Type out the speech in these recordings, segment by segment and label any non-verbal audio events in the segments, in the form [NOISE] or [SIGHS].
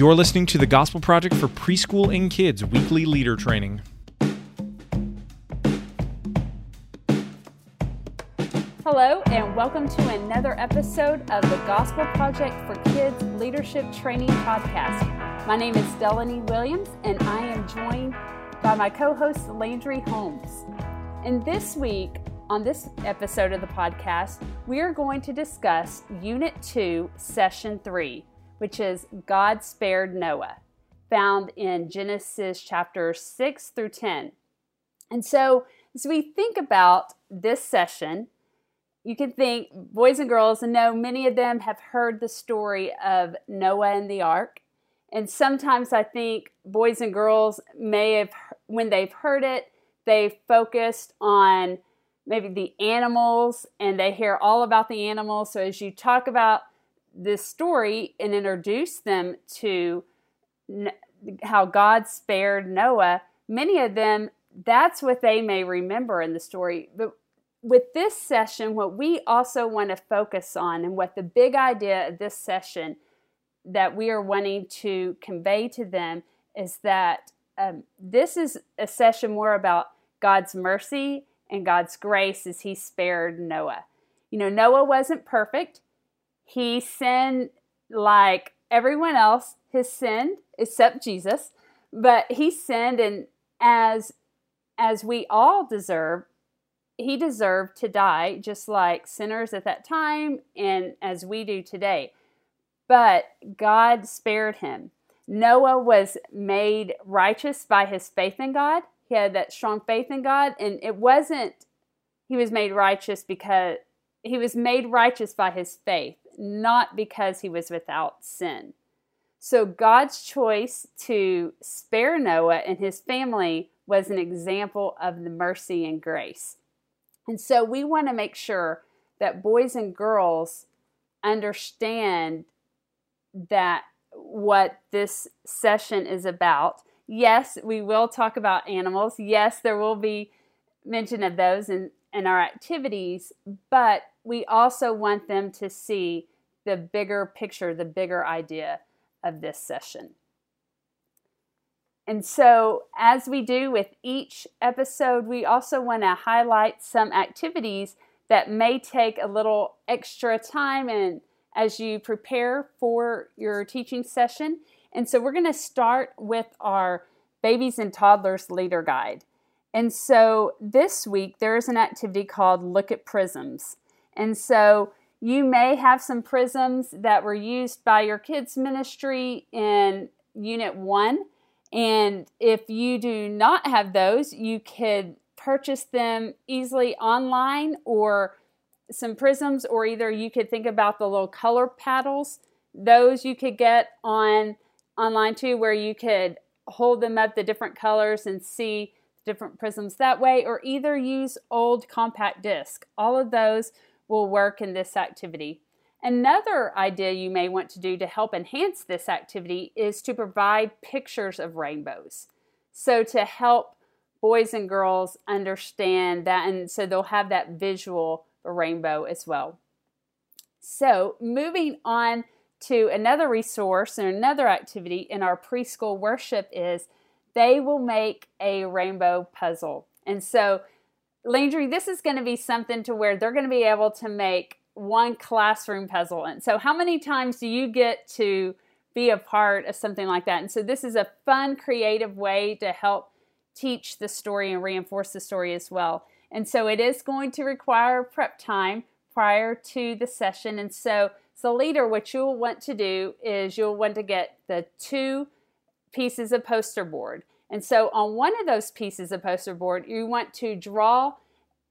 You're listening to the Gospel Project for Preschool and Kids weekly leader training. Hello, and welcome to another episode of the Gospel Project for Kids Leadership Training Podcast. My name is Delaney Williams, and I am joined by my co host, Landry Holmes. And this week, on this episode of the podcast, we are going to discuss Unit 2, Session 3, which is God Spared Noah, found in Genesis chapter 6 through 10. And so, as we think about this session, you can think boys and girls, and know many of them have heard the story of Noah and the ark. And sometimes I think boys and girls may have, when they've heard it, they've focused on maybe the animals and they hear all about the animals. So as you talk about this story and introduce them to how God spared Noah, many of them, that's what they may remember in the story. But with this session, what we also want to focus on, and what the big idea of this session that we are wanting to convey to them is that um, this is a session more about God's mercy and God's grace as He spared Noah. You know, Noah wasn't perfect, he sinned like everyone else has sinned, except Jesus, but he sinned, and as as we all deserve, he deserved to die just like sinners at that time and as we do today. But God spared him. Noah was made righteous by his faith in God. He had that strong faith in God, and it wasn't he was made righteous because he was made righteous by his faith, not because he was without sin. So God's choice to spare Noah and his family was an example of the mercy and grace. And so we want to make sure that boys and girls understand that what this session is about. Yes, we will talk about animals. Yes, there will be mention of those in, in our activities, but we also want them to see the bigger picture, the bigger idea of this session. And so, as we do with each episode, we also want to highlight some activities that may take a little extra time and as you prepare for your teaching session. And so, we're going to start with our babies and toddlers leader guide. And so, this week there is an activity called Look at Prisms. And so, you may have some prisms that were used by your kids' ministry in Unit 1 and if you do not have those, you could purchase them easily online or some prisms, or either you could think about the little color paddles. Those you could get on online too, where you could hold them up the different colors and see different prisms that way, or either use old compact disc. All of those will work in this activity. Another idea you may want to do to help enhance this activity is to provide pictures of rainbows. So, to help boys and girls understand that, and so they'll have that visual rainbow as well. So, moving on to another resource and another activity in our preschool worship is they will make a rainbow puzzle. And so, Landry, this is going to be something to where they're going to be able to make one classroom puzzle. And so, how many times do you get to be a part of something like that? And so, this is a fun, creative way to help teach the story and reinforce the story as well. And so, it is going to require prep time prior to the session. And so, as a leader, what you'll want to do is you'll want to get the two pieces of poster board. And so, on one of those pieces of poster board, you want to draw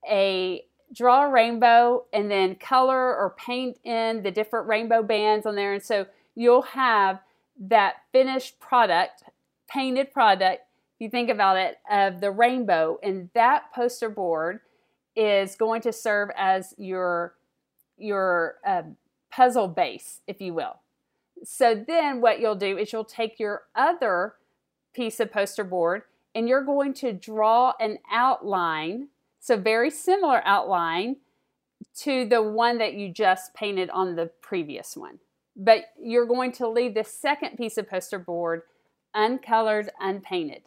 a draw a rainbow and then color or paint in the different rainbow bands on there. And so you'll have that finished product, painted product, if you think about it, of the rainbow. And that poster board is going to serve as your, your uh, puzzle base, if you will. So then what you'll do is you'll take your other piece of poster board and you're going to draw an outline so very similar outline to the one that you just painted on the previous one. but you're going to leave the second piece of poster board uncolored, unpainted.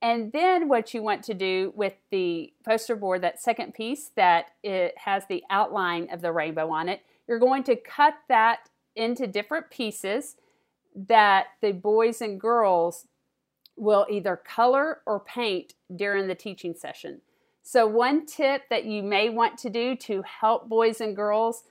And then what you want to do with the poster board, that second piece that it has the outline of the rainbow on it, you're going to cut that into different pieces that the boys and girls will either color or paint during the teaching session. So, one tip that you may want to do to help boys and girls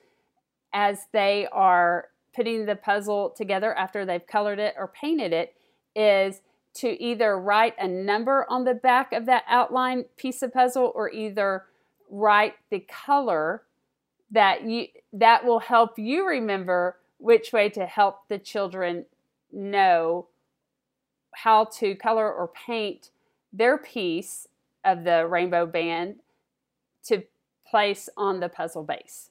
as they are putting the puzzle together after they've colored it or painted it is to either write a number on the back of that outline piece of puzzle or either write the color that you that will help you remember which way to help the children know how to color or paint their piece of the rainbow band to place on the puzzle base.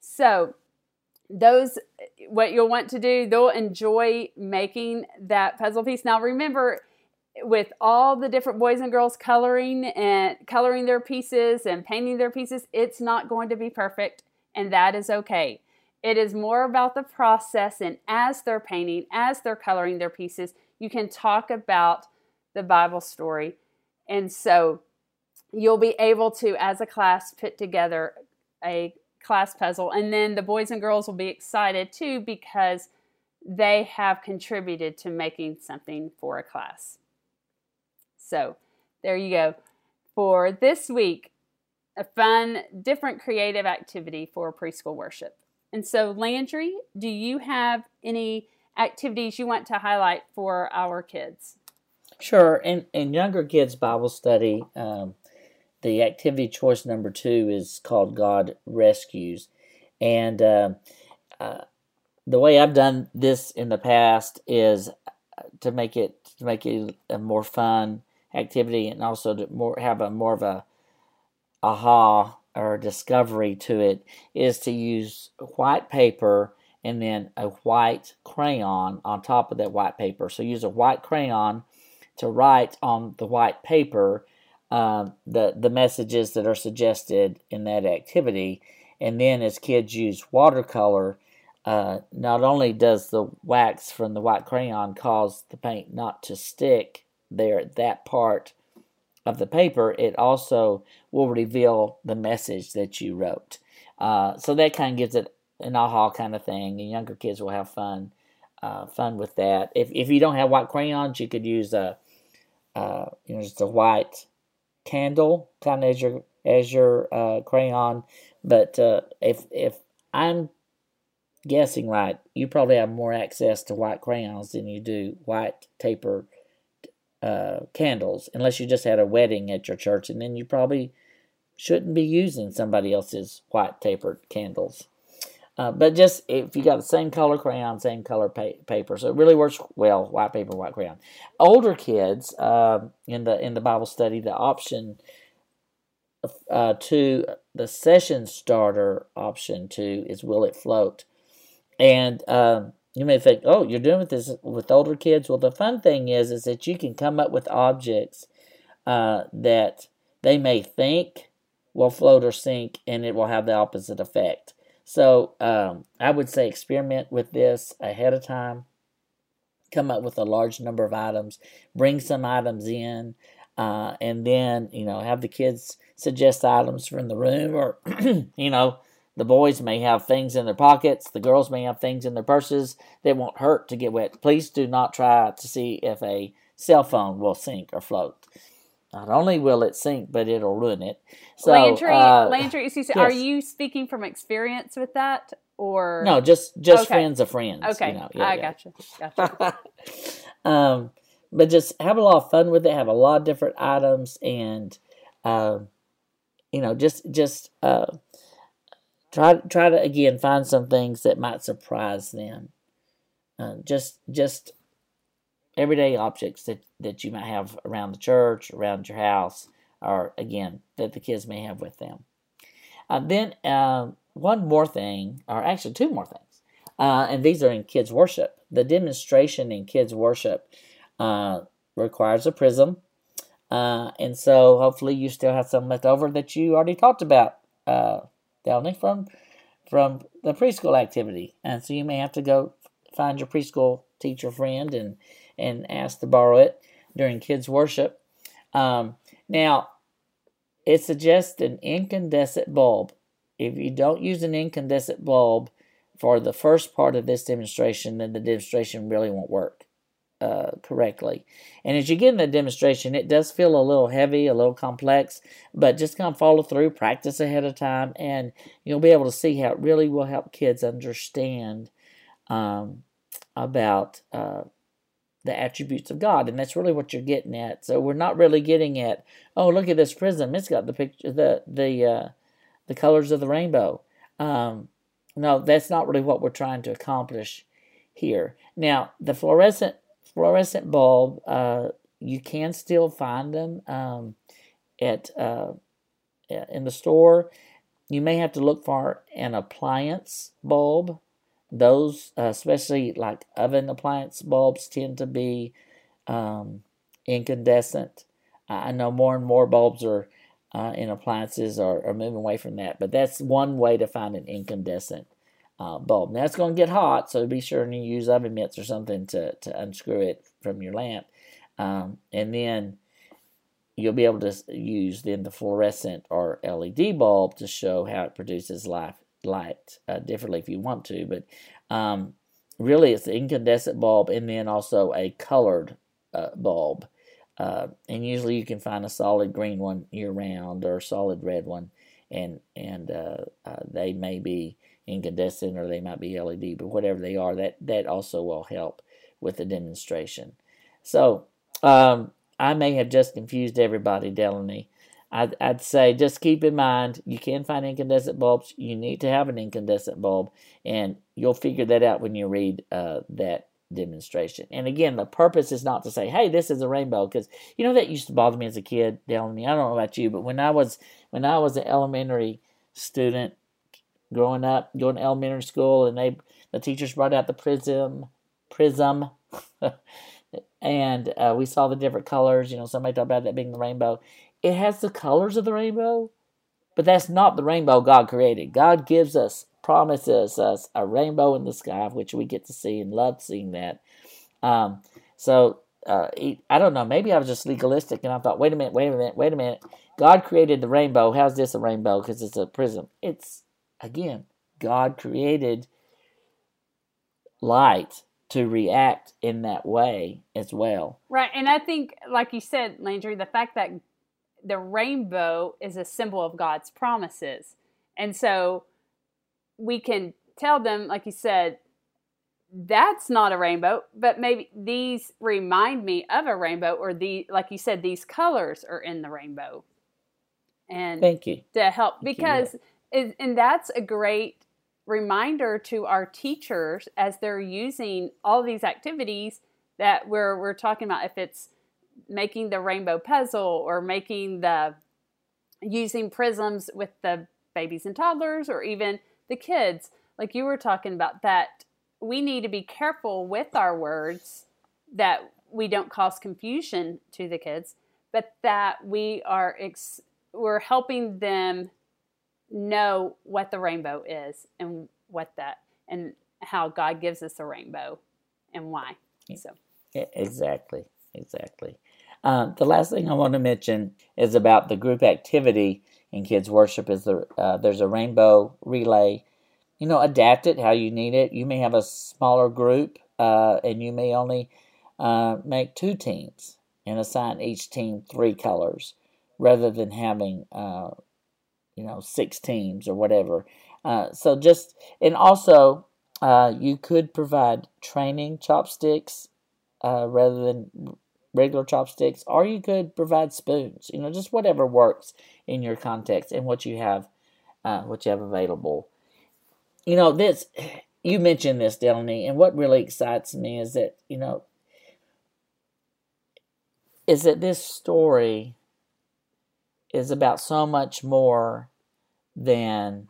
So, those what you'll want to do, they'll enjoy making that puzzle piece. Now, remember, with all the different boys and girls coloring and coloring their pieces and painting their pieces, it's not going to be perfect, and that is okay. It is more about the process, and as they're painting, as they're coloring their pieces, you can talk about the Bible story. And so you'll be able to, as a class, put together a class puzzle. And then the boys and girls will be excited too because they have contributed to making something for a class. So there you go. For this week, a fun, different creative activity for preschool worship. And so, Landry, do you have any activities you want to highlight for our kids? Sure. In, in younger kids' Bible study, um, the activity choice number two is called God Rescues. And uh, uh, the way I've done this in the past is to make it to make it a more fun activity and also to more have a more of a aha or discovery to it is to use white paper and then a white crayon on top of that white paper. So use a white crayon to write on the white paper uh, the the messages that are suggested in that activity, and then as kids use watercolor, uh, not only does the wax from the white crayon cause the paint not to stick there at that part of the paper, it also will reveal the message that you wrote. Uh, so that kind of gives it an aha kind of thing, and younger kids will have fun, uh, fun with that. If if you don't have white crayons, you could use a, uh, you know, just a white candle kind of as your as your uh, crayon. But uh, if if I'm guessing right, you probably have more access to white crayons than you do white taper uh, candles, unless you just had a wedding at your church, and then you probably shouldn't be using somebody else's white tapered candles. Uh, but just if you got the same color crayon, same color pa- paper, so it really works well. White paper, white crayon. Older kids uh, in the in the Bible study, the option uh, the session starter option two is will it float, and um, you may think, oh, you're doing this with older kids. Well, the fun thing is, is that you can come up with objects uh, that they may think will float or sink, and it will have the opposite effect. So um, I would say experiment with this ahead of time. Come up with a large number of items, bring some items in, uh, and then you know have the kids suggest items from the room, or [CLEARS THROAT] you know the boys may have things in their pockets, the girls may have things in their purses that won't hurt to get wet. Please do not try to see if a cell phone will sink or float. Not only will it sink, but it'll ruin it. So, Landry, uh, Landry, excuse me, yes. are you speaking from experience with that, or no? Just just okay. friends of friends. Okay, you know? yeah, I yeah. gotcha. Gotcha. [LAUGHS] um, but just have a lot of fun with it. Have a lot of different items, and um, you know, just just uh, try try to again find some things that might surprise them. Uh, just just everyday objects that, that you might have around the church, around your house, or again, that the kids may have with them. Uh, then, uh, one more thing, or actually two more things, uh, and these are in kids' worship. The demonstration in kids' worship uh, requires a prism, uh, and so hopefully you still have some left over that you already talked about, uh, from from the preschool activity. And so you may have to go find your preschool teacher friend and, and ask to borrow it during kids' worship. Um, now, it suggests an incandescent bulb. If you don't use an incandescent bulb for the first part of this demonstration, then the demonstration really won't work uh, correctly. And as you get in the demonstration, it does feel a little heavy, a little complex, but just kind of follow through, practice ahead of time, and you'll be able to see how it really will help kids understand um, about uh, the attributes of God, and that's really what you're getting at. So we're not really getting at, oh, look at this prism; it's got the picture, the the uh, the colors of the rainbow. Um, no, that's not really what we're trying to accomplish here. Now, the fluorescent fluorescent bulb, uh, you can still find them um, at uh, in the store. You may have to look for an appliance bulb. Those, uh, especially like oven appliance bulbs, tend to be um, incandescent. I know more and more bulbs are uh, in appliances are, are moving away from that, but that's one way to find an incandescent uh, bulb. Now it's going to get hot, so be sure to use oven mitts or something to, to unscrew it from your lamp. Um, and then you'll be able to use then the fluorescent or LED bulb to show how it produces light, light uh, differently if you want to. But um, really, it's the incandescent bulb and then also a colored uh, bulb. Uh, and usually you can find a solid green one year round or a solid red one, and and uh, uh, they may be incandescent or they might be LED, but whatever they are, that, that also will help with the demonstration. So um, I may have just confused everybody, Delaney. I'd, I'd say just keep in mind you can find incandescent bulbs. You need to have an incandescent bulb, and you'll figure that out when you read uh, that demonstration. And again, the purpose is not to say, "Hey, this is a rainbow," because you know that used to bother me as a kid, Telling me, I don't know about you, but when I was when I was an elementary student, growing up, going to elementary school, and they the teachers brought out the prism, prism, [LAUGHS] and uh, we saw the different colors. You know, somebody talked about that being the rainbow. It has the colors of the rainbow, but that's not the rainbow God created. God gives us, promises us a rainbow in the sky, which we get to see and love seeing that. Um, so uh, I don't know. Maybe I was just legalistic, and I thought, wait a minute, wait a minute, wait a minute. God created the rainbow. How's this a rainbow? Because it's a prism. It's again, God created light to react in that way as well. Right. And I think, like you said, Landry, the fact that the rainbow is a symbol of God's promises. And so we can tell them, like you said, that's not a rainbow, but maybe these remind me of a rainbow, or the like you said, these colors are in the rainbow. And thank you to help Thank because you and that's a great reminder to our teachers as they're using all these activities that we're, we're talking about if it's making the rainbow puzzle or making the using prisms with the babies and toddlers or even the kids like you were talking about that we need to be careful with our words that we don't cause confusion to the kids but that we are ex- we're helping them know what the rainbow is and what that and how God gives us a rainbow and why. So exactly, exactly. Um, the last thing I want to mention is about the group activity in kids worship. Is uh, there's a rainbow relay. You know, adapt it how you need it. You may have a smaller group, uh, and you may only uh, make two teams and assign each team three colors, rather than having uh, you know six teams or whatever. Uh, so just and also uh, you could provide training chopsticks uh, rather than regular chopsticks, or you could provide spoons. You know, just whatever works in your context and what you have, uh, what you have available. You know, this [SIGHS] you mentioned this, Delaney, and what really excites me is that you know is that this story is about so much more than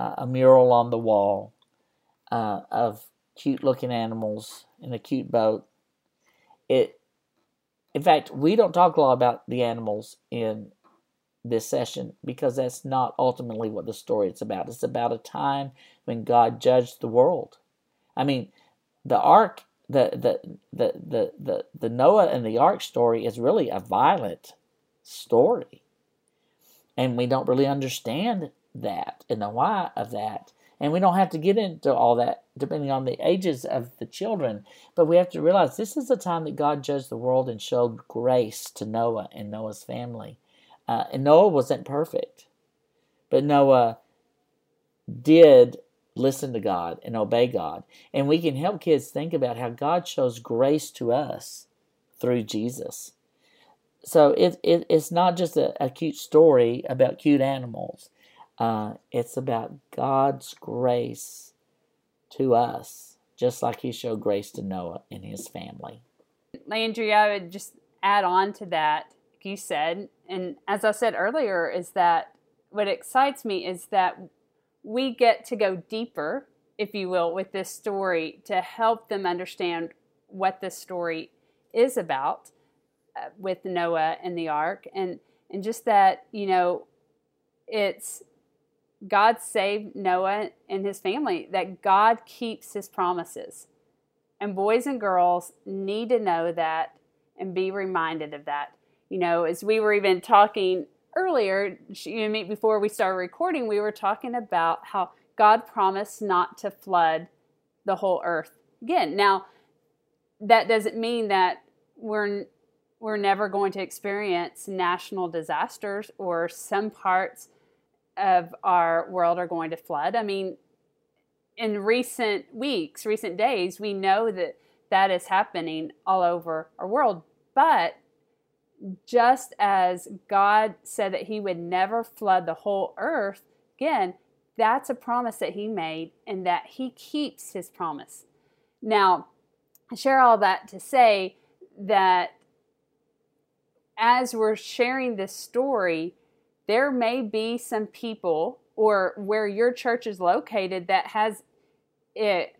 uh, a mural on the wall uh, of cute looking animals in a cute boat. It, in fact, we don't talk a lot about the animals in this session because that's not ultimately what the story is about. It's about a time when God judged the world. I mean, the ark, the the the the the, the Noah and the ark story is really a violent story. And we don't really understand that and the why of that. And we don't have to get into all that depending on the ages of the children. But we have to realize this is the time that God judged the world and showed grace to Noah and Noah's family. Uh, and Noah wasn't perfect, but Noah did listen to God and obey God. And we can help kids think about how God shows grace to us through Jesus. So it, it it's not just a, a cute story about cute animals. Uh, it's about God's grace to us, just like He showed grace to Noah and his family. Landry, I would just add on to that, like you said, and as I said earlier, is that what excites me is that we get to go deeper, if you will, with this story to help them understand what this story is about uh, with Noah and the ark, and and just that you know, it's God saved Noah and his family, that God keeps his promises. And boys and girls need to know that and be reminded of that. You know, as we were even talking earlier, you me, before we started recording, we were talking about how God promised not to flood the whole earth again. Now, that doesn't mean that we're we're never going to experience national disasters or some parts of our world are going to flood. I mean, in recent weeks, recent days, we know that that is happening all over our world. But just as God said that He would never flood the whole earth, again, that's a promise that He made and that He keeps His promise. Now, I share all that to say that as we're sharing this story, there may be some people or where your church is located that has it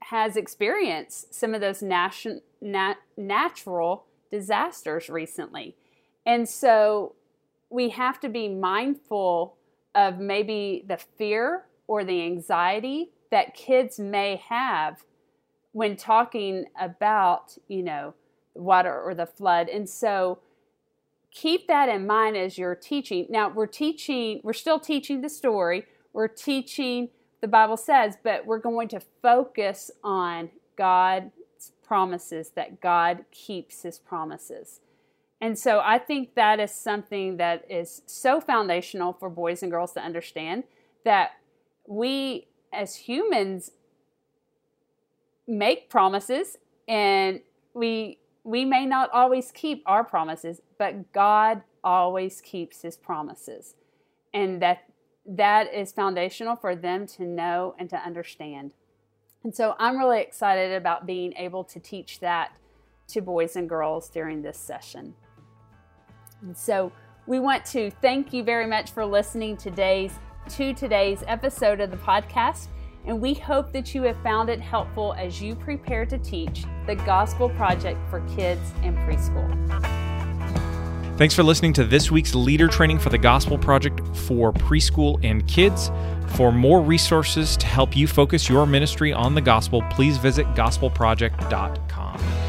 has experienced some of those nat- nat- natural disasters recently. And so we have to be mindful of maybe the fear or the anxiety that kids may have when talking about, you know, water or the flood. And so keep that in mind as you're teaching. Now, we're teaching, we're still teaching the story, we're teaching the Bible says, but we're going to focus on God's promises, that God keeps his promises. And so I think that is something that is so foundational for boys and girls to understand that we as humans make promises and we we may not always keep our promises, but God always keeps his promises. And that that is foundational for them to know and to understand. And so I'm really excited about being able to teach that to boys and girls during this session. And so we want to thank you very much for listening today's to today's episode of the podcast and we hope that you have found it helpful as you prepare to teach the Gospel Project for kids and preschool. Thanks for listening to this week's leader training for the Gospel Project for preschool and kids. For more resources to help you focus your ministry on the gospel, please visit gospelproject.com.